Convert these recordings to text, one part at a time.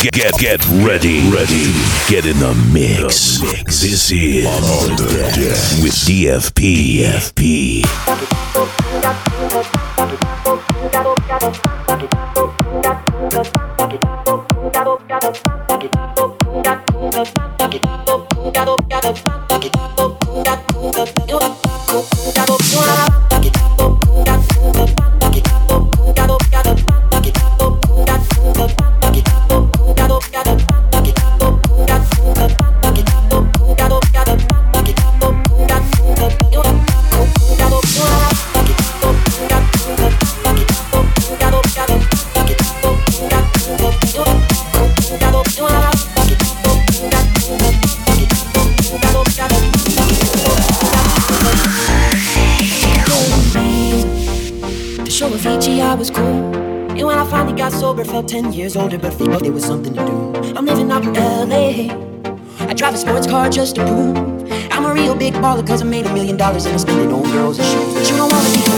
Get get get ready, ready. Get in the mix. mix. This is on the deck with DFP. DFP. Felt 10 years but felt there was something to do. I'm living out in LA. I drive a sports car just to prove I'm a real big baller, cause I made a million dollars and I spend it on girls and shoes. But you don't wanna be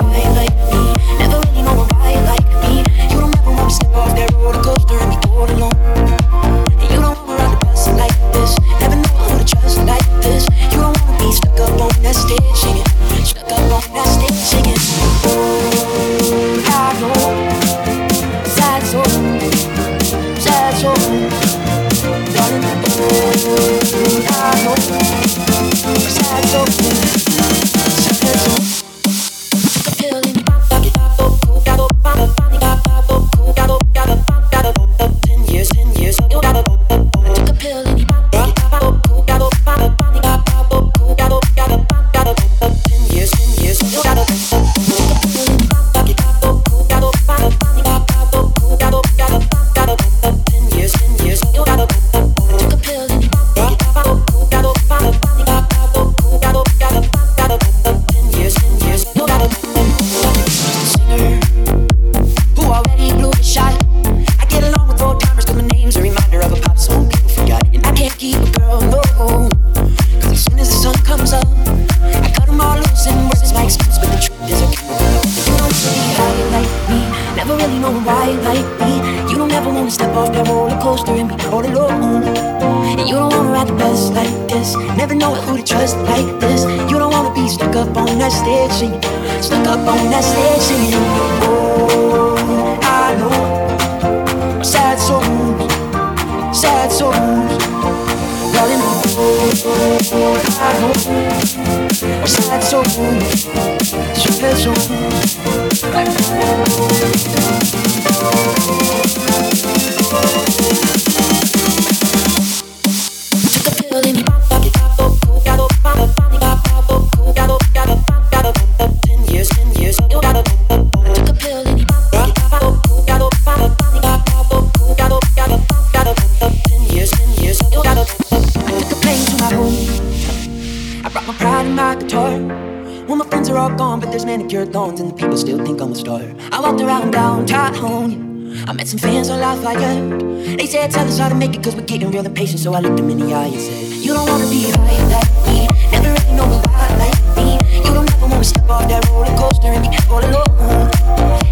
Tell us how to make it, cause we're getting real impatient. So I looked him in the eye and said, You don't wanna be high like me. Never really know lot like me. You don't ever wanna step off that roller coaster and be all alone.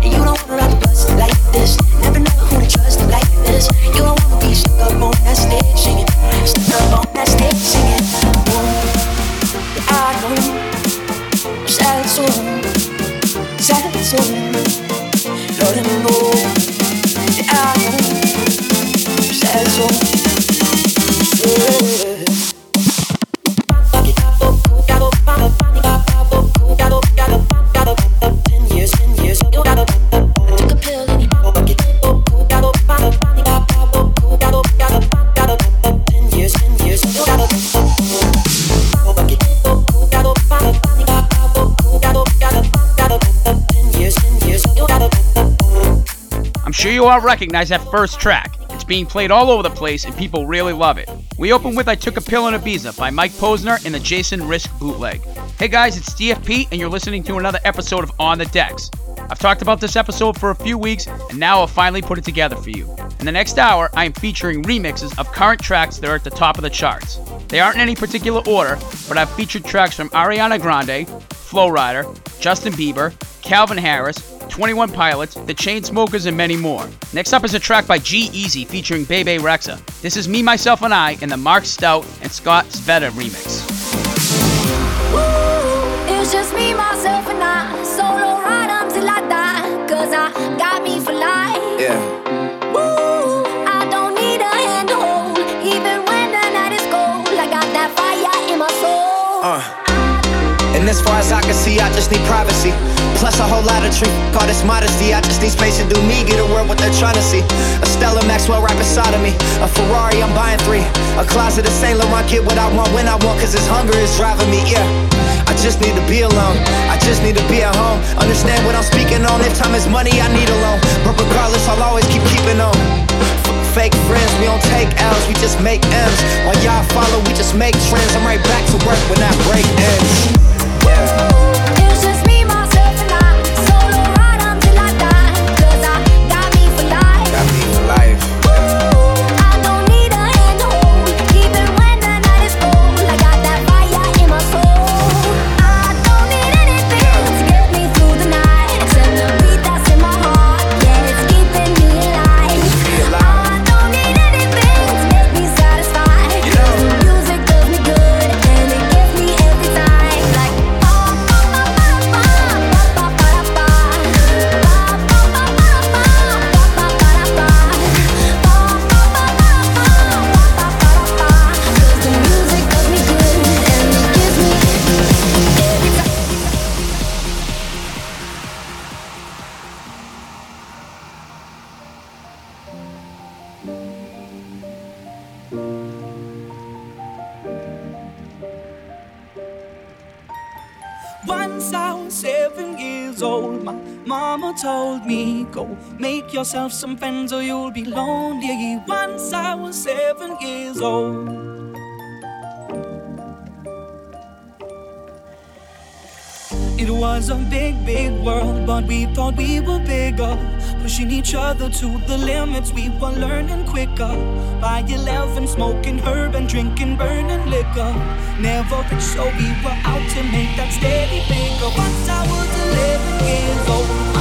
And you don't wanna You all recognize that first track. It's being played all over the place and people really love it. We open with I Took a Pill in Ibiza by Mike Posner and the Jason Risk bootleg. Hey guys, it's DFP and you're listening to another episode of On the Decks. I've talked about this episode for a few weeks and now I'll finally put it together for you. In the next hour, I am featuring remixes of current tracks that are at the top of the charts. They aren't in any particular order, but I've featured tracks from Ariana Grande, Flo Rida, Justin Bieber, Calvin Harris, 21 Pilots, The Chainsmokers, and many more. Next up is a track by G-Eazy featuring Bebe Rexha. This is Me, Myself, and I in the Marc Stout and Scott Svejda remix. Ooh, it's just me, myself, and I. Solo ride until I die. Cause I got me for life. Yeah. As far as I can see, I just need privacy. Plus a whole lot of truth, call this modesty. I just need space to do me, get a word what they're trying to see. A Stella Maxwell right beside of me. A Ferrari, I'm buying three. A closet of Saint Laurent, get what I want when I want, cause this hunger is driving me, yeah. I just need to be alone. I just need to be at home. Understand what I'm speaking on. If time is money, I need a loan. But regardless, I'll always keep keeping on. Fake friends, we don't take L's, we just make M's. While y'all follow, we just make trends. I'm right back to work when that break ends. Yeah. Yourself some friends or you'll be lonely. Once I was seven years old. It was a big, big world, but we thought we were bigger. Pushing each other to the limits, we were learning quicker. By 11, smoking herb and drinking burning liquor. Never rich, so we were out to make that steady bigger. Once I was 11 years old.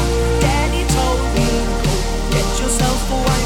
What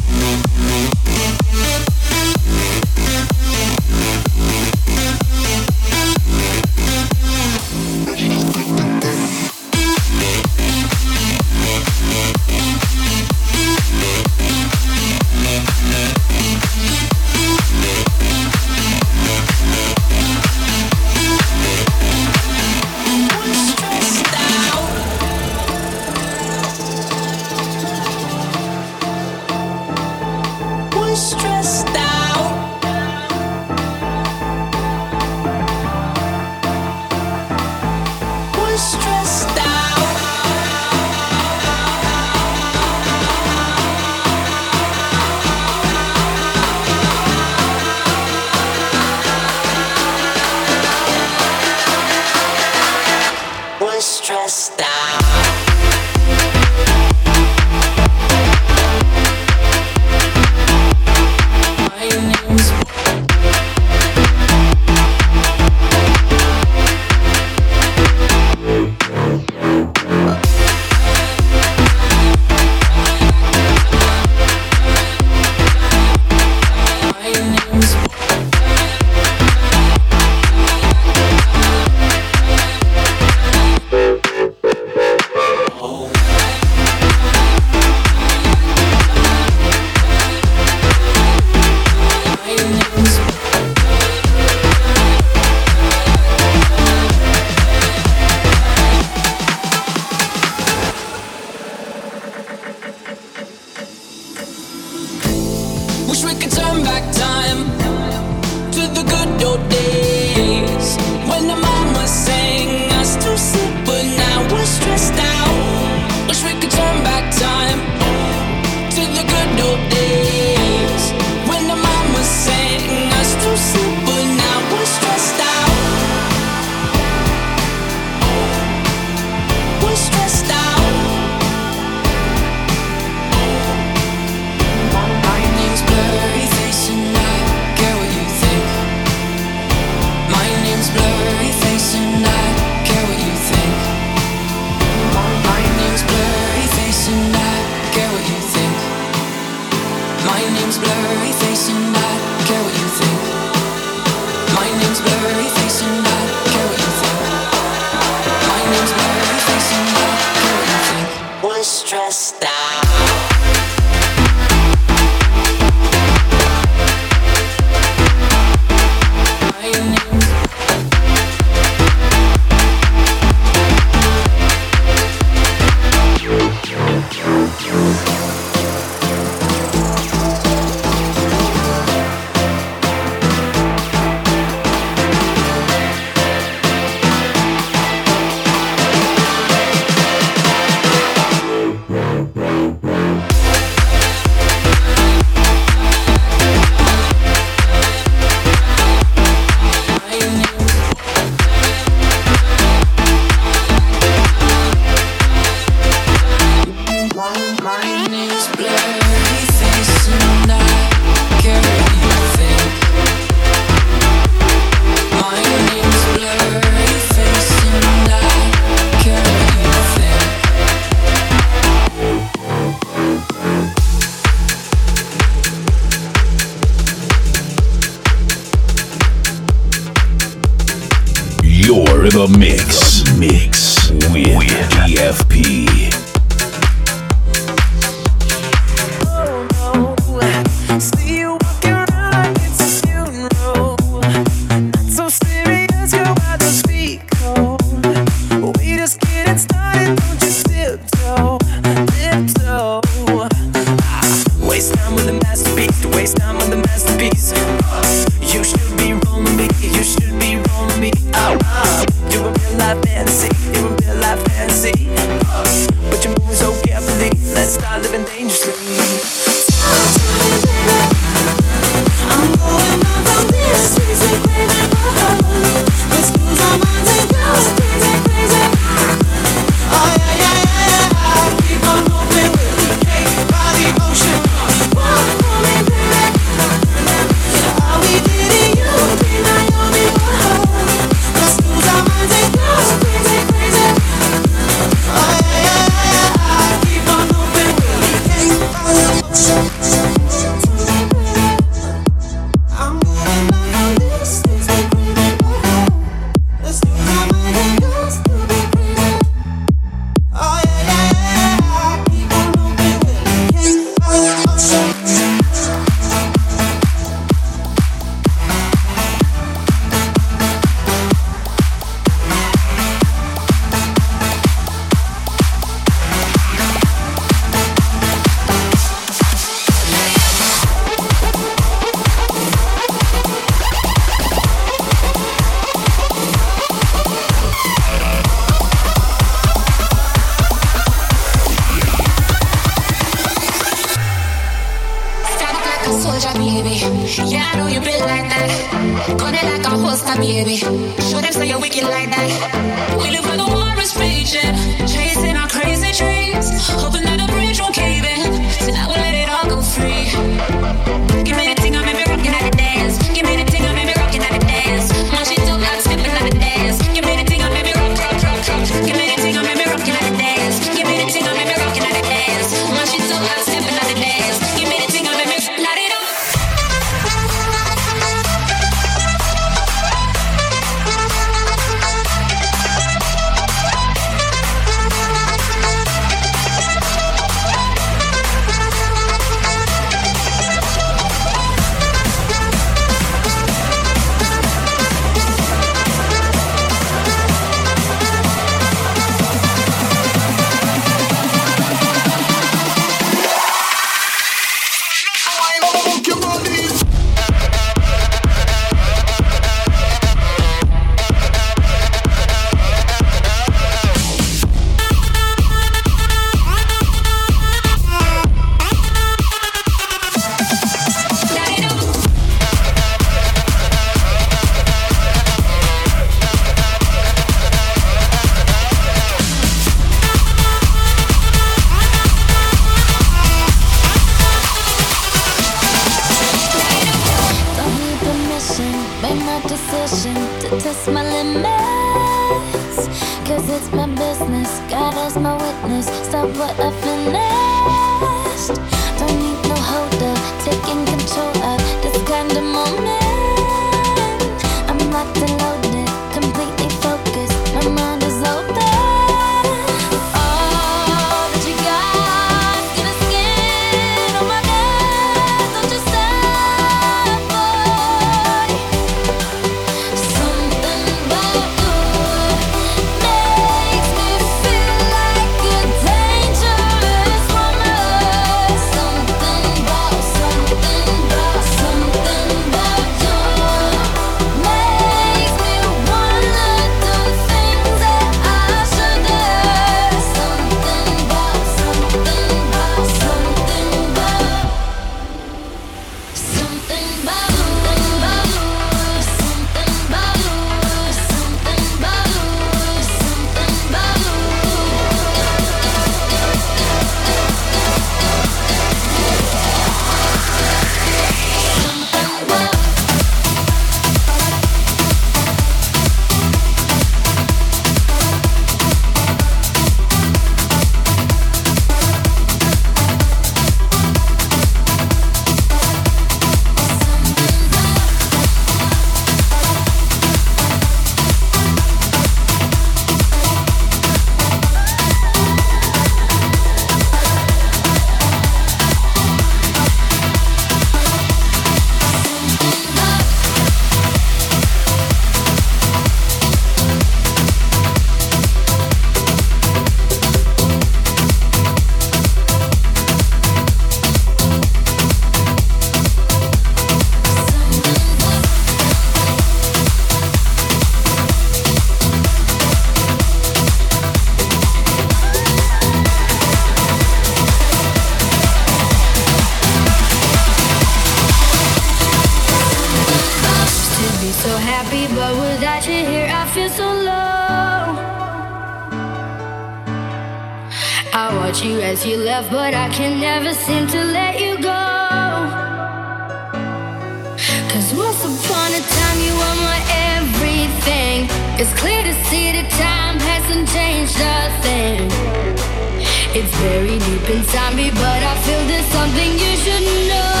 It's very deep inside me, but I feel there's something you should know.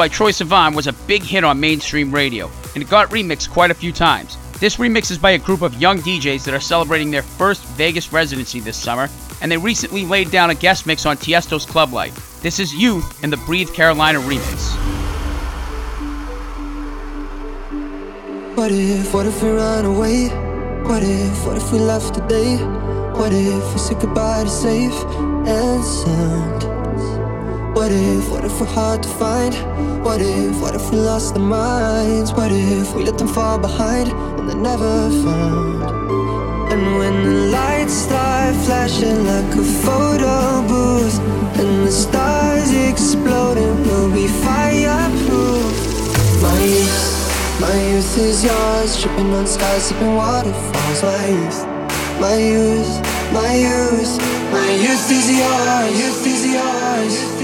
By Troye Sivan was a big hit on mainstream radio, and it got remixed quite a few times. This remix is by a group of young DJs that are celebrating their first Vegas residency this summer, and they recently laid down a guest mix on Tiesto's Club Life. This is Youth and the Breathe Carolina remix. What if, what if we run away? What if, what if we left today? What if we said goodbye to safe and sound? What if, what if we're hard to find? What if, what if we lost our minds? What if we let them fall behind and they're never found? And when the lights start flashing like a photo booth And the stars exploding, we'll be fireproof My youth, my youth is yours Tripping on skies, sipping waterfalls My youth, my youth, my youth My youth is yours, youth is yours,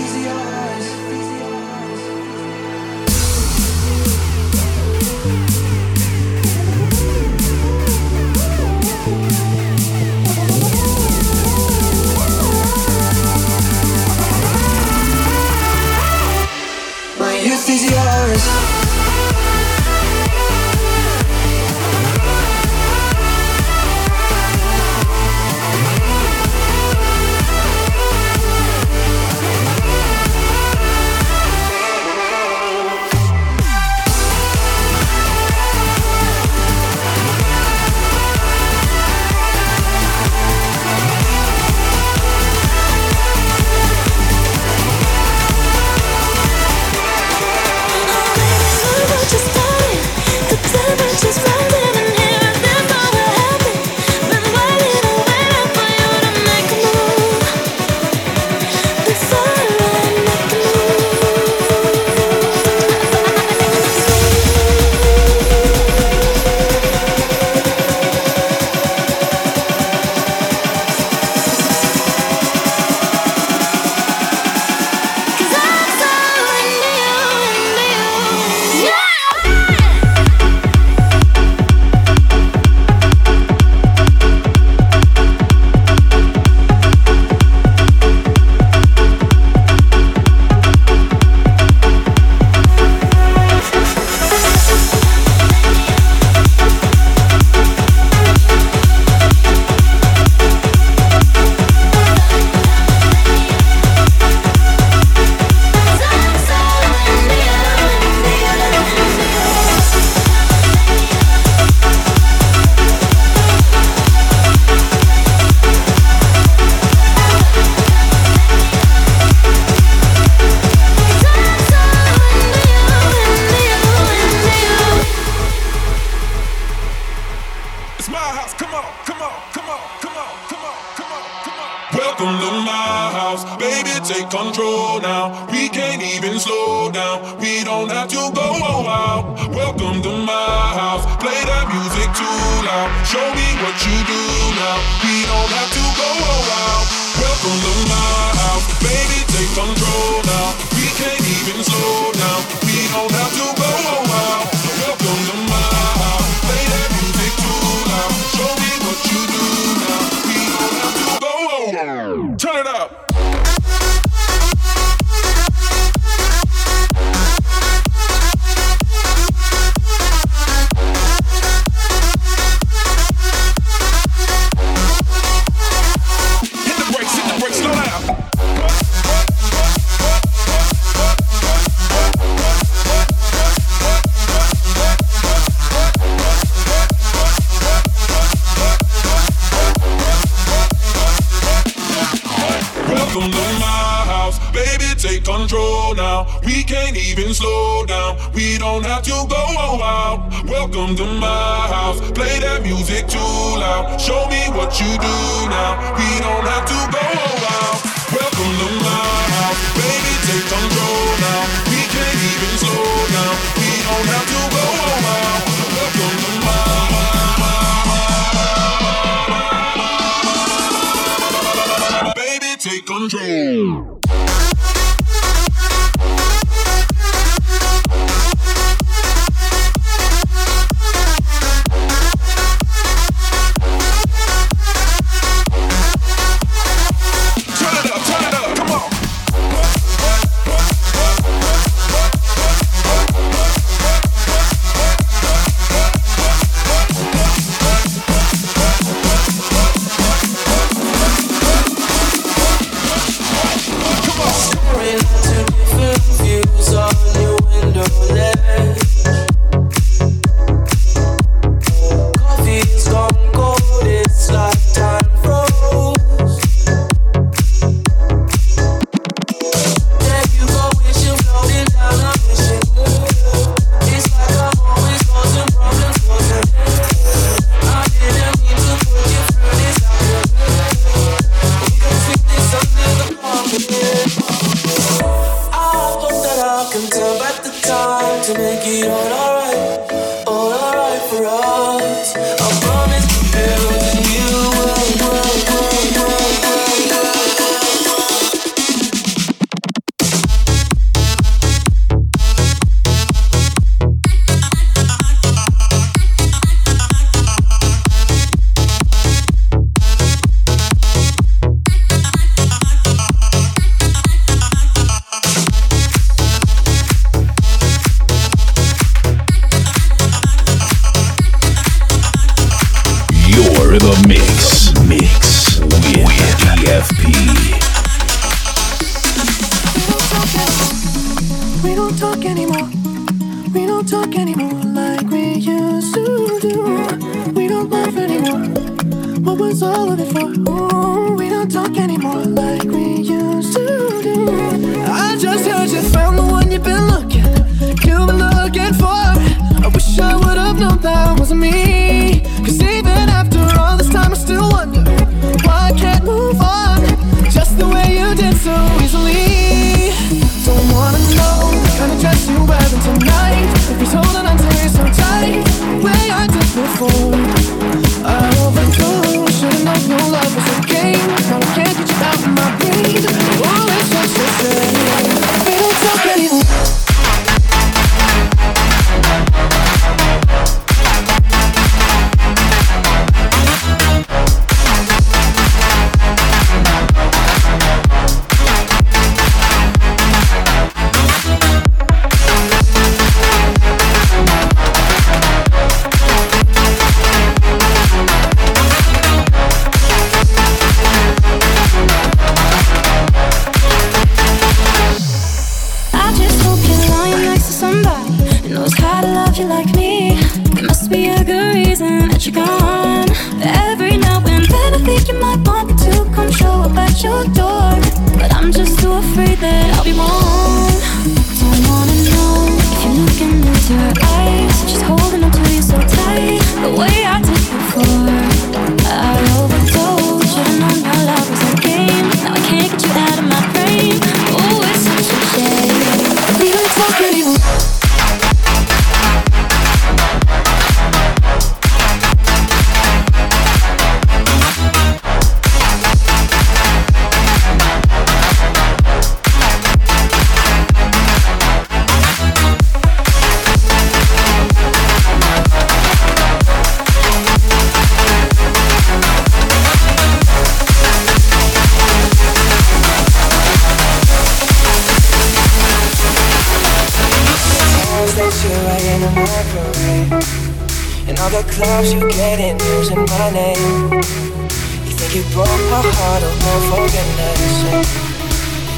You broke my heart on her forgiveness.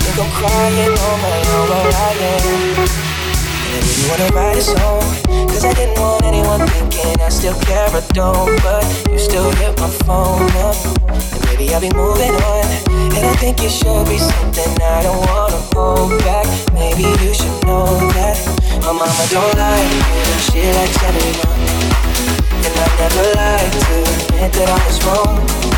Think I'm crying on my own, but I am. And I didn't wanna write a song, cause I didn't want anyone thinking I still care or don't. But you still hit my phone up. And maybe I'll be moving on. And I think it should be something I don't wanna hold back. Maybe you should know that my mama don't like me, she likes everyone. And I never like to admit that I was wrong.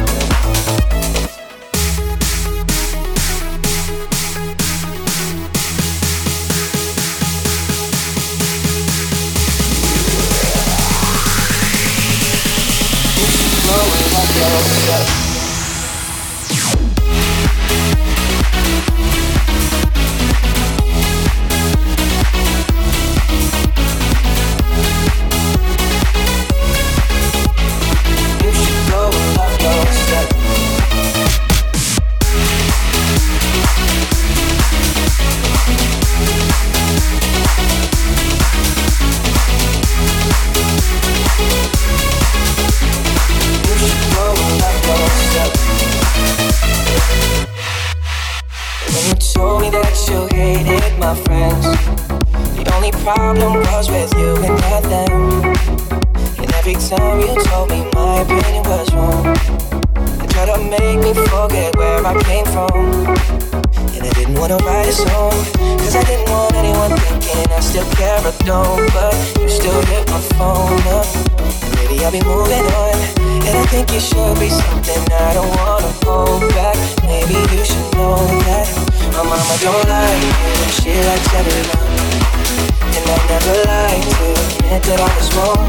Yeah. Them. And every time you told me my opinion was wrong, you tried to make me forget where I came from. And I didn't wanna write a song, cause I didn't want anyone thinking I still care or don't. But you still hit my phone up. Maybe I'll be moving on. And I think you should be something I don't wanna hold back. Maybe you should know that my mama don't like and she likes everyone. And I never like to admit that I was wrong.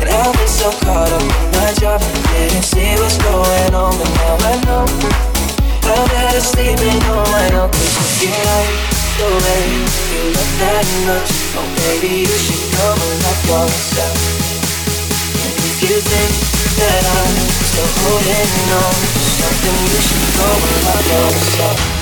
And I've been so caught up in my job, didn't see what's going on, but now I know. I'm better sleeping on my own, cause you like the way you look that much, oh baby, you should go and love yourself. And if you think that I'm still holding on something, you should go and love yourself.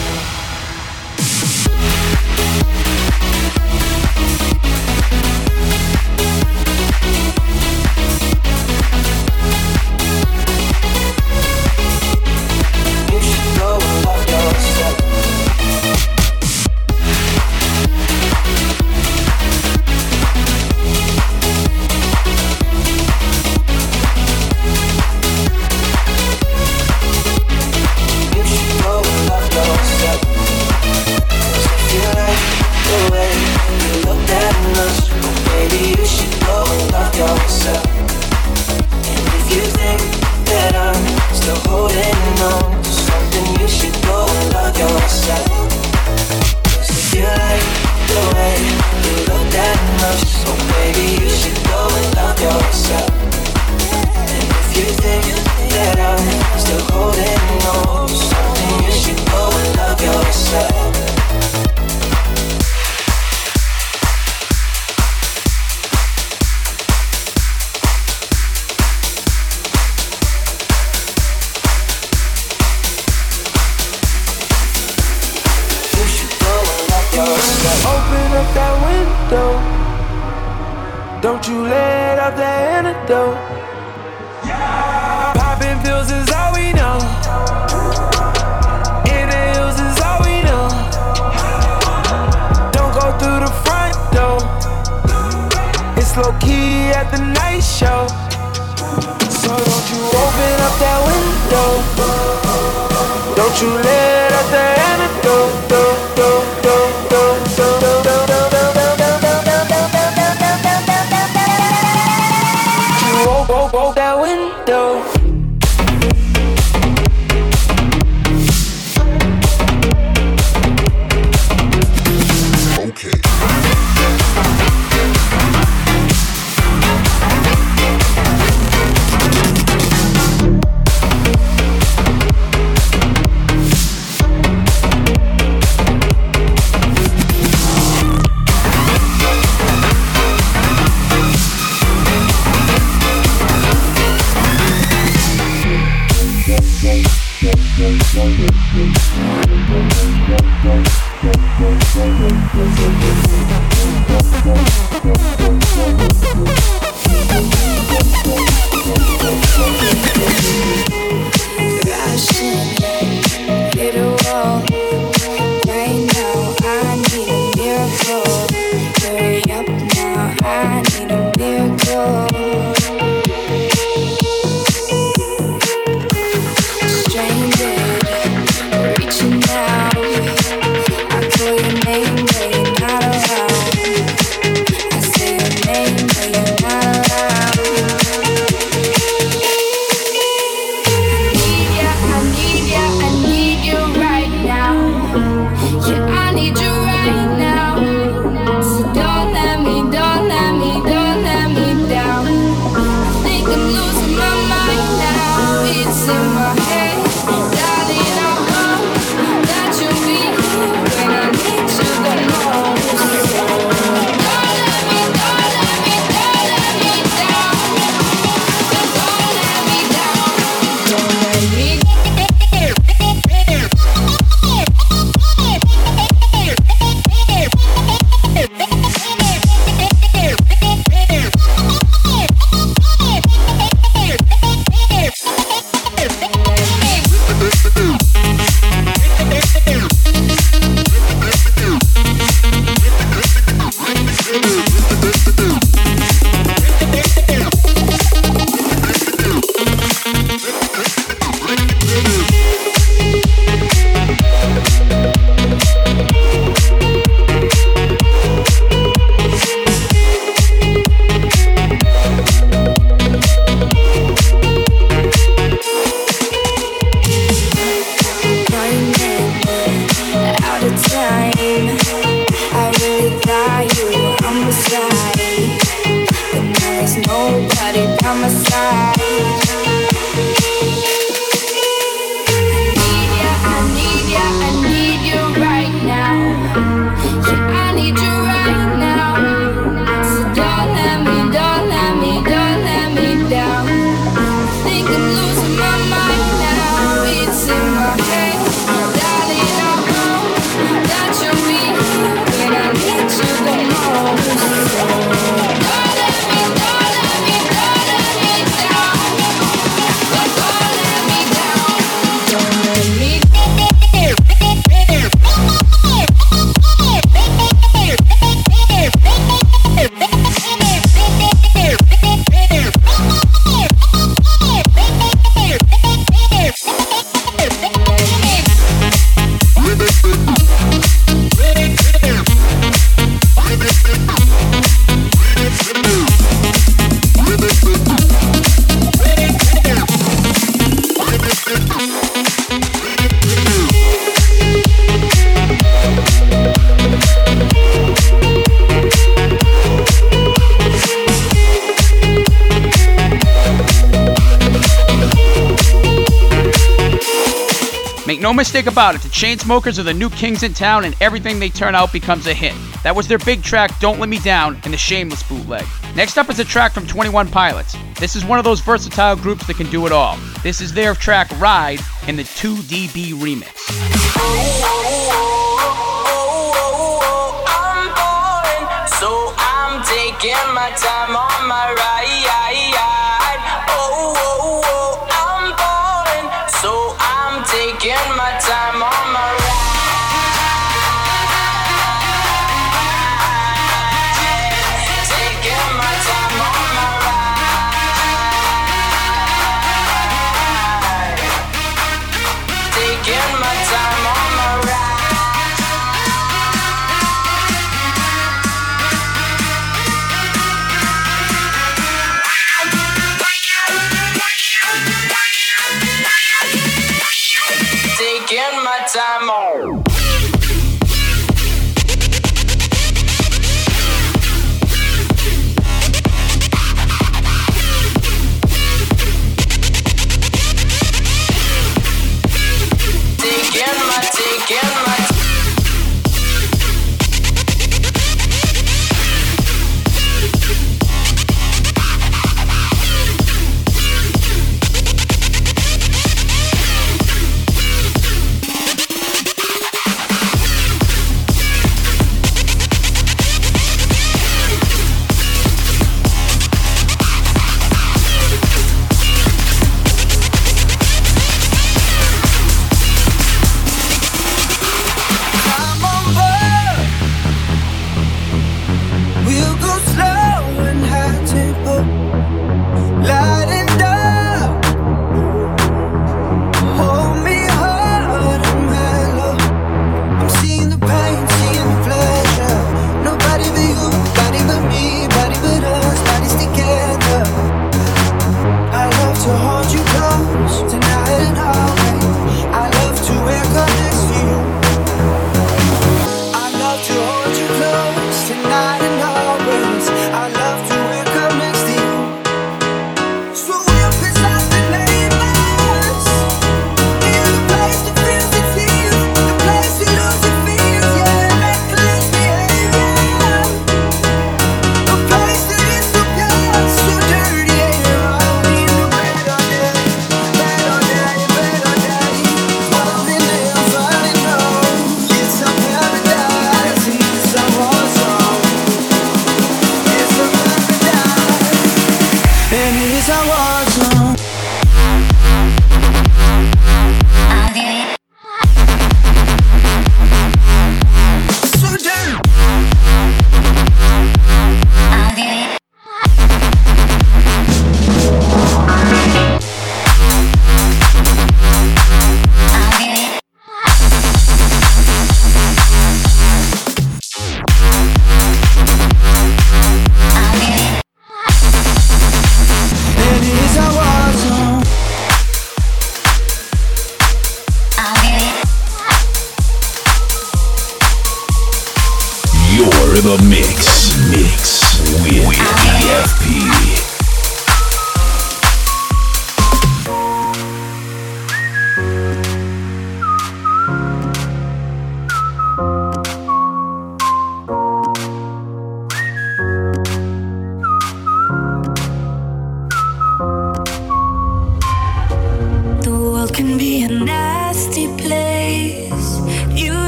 mistake about it, the Chainsmokers are the new kings in town and everything they turn out becomes a hit. That was their big track, Don't Let Me Down, and the Shameless bootleg. Next up is a track from 21 Pilots. This is one of those versatile groups that can do it all. This is their track, Ride, in the 2DB remix.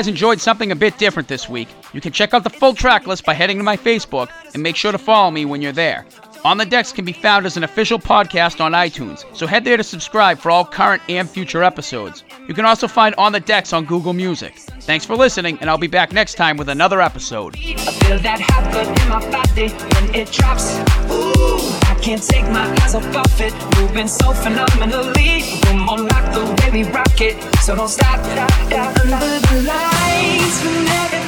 guys enjoyed something a bit different this week. You can check out the full track list by heading to my Facebook and make sure to follow me when you're there. On the Decks can be found as an official podcast on iTunes, so head there to subscribe for all current and future episodes. You can also find On the Decks on Google Music. Thanks for listening, and I'll be back next time with another episode. Can't take my eyes off of it, moving so phenomenally. Come on, like the way we rock it, so don't stop. Under the lights,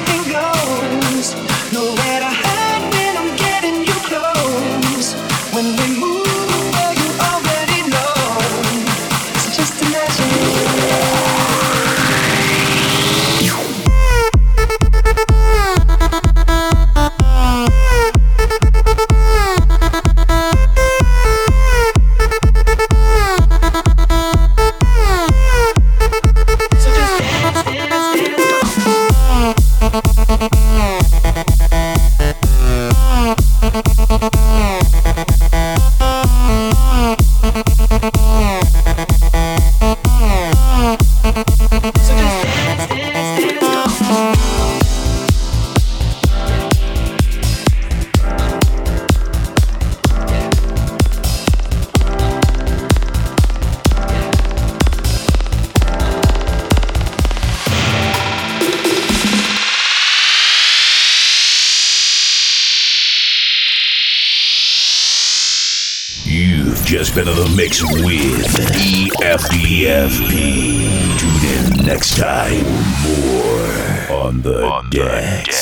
mix with EFPFP. Tune in next time. More on the, decks.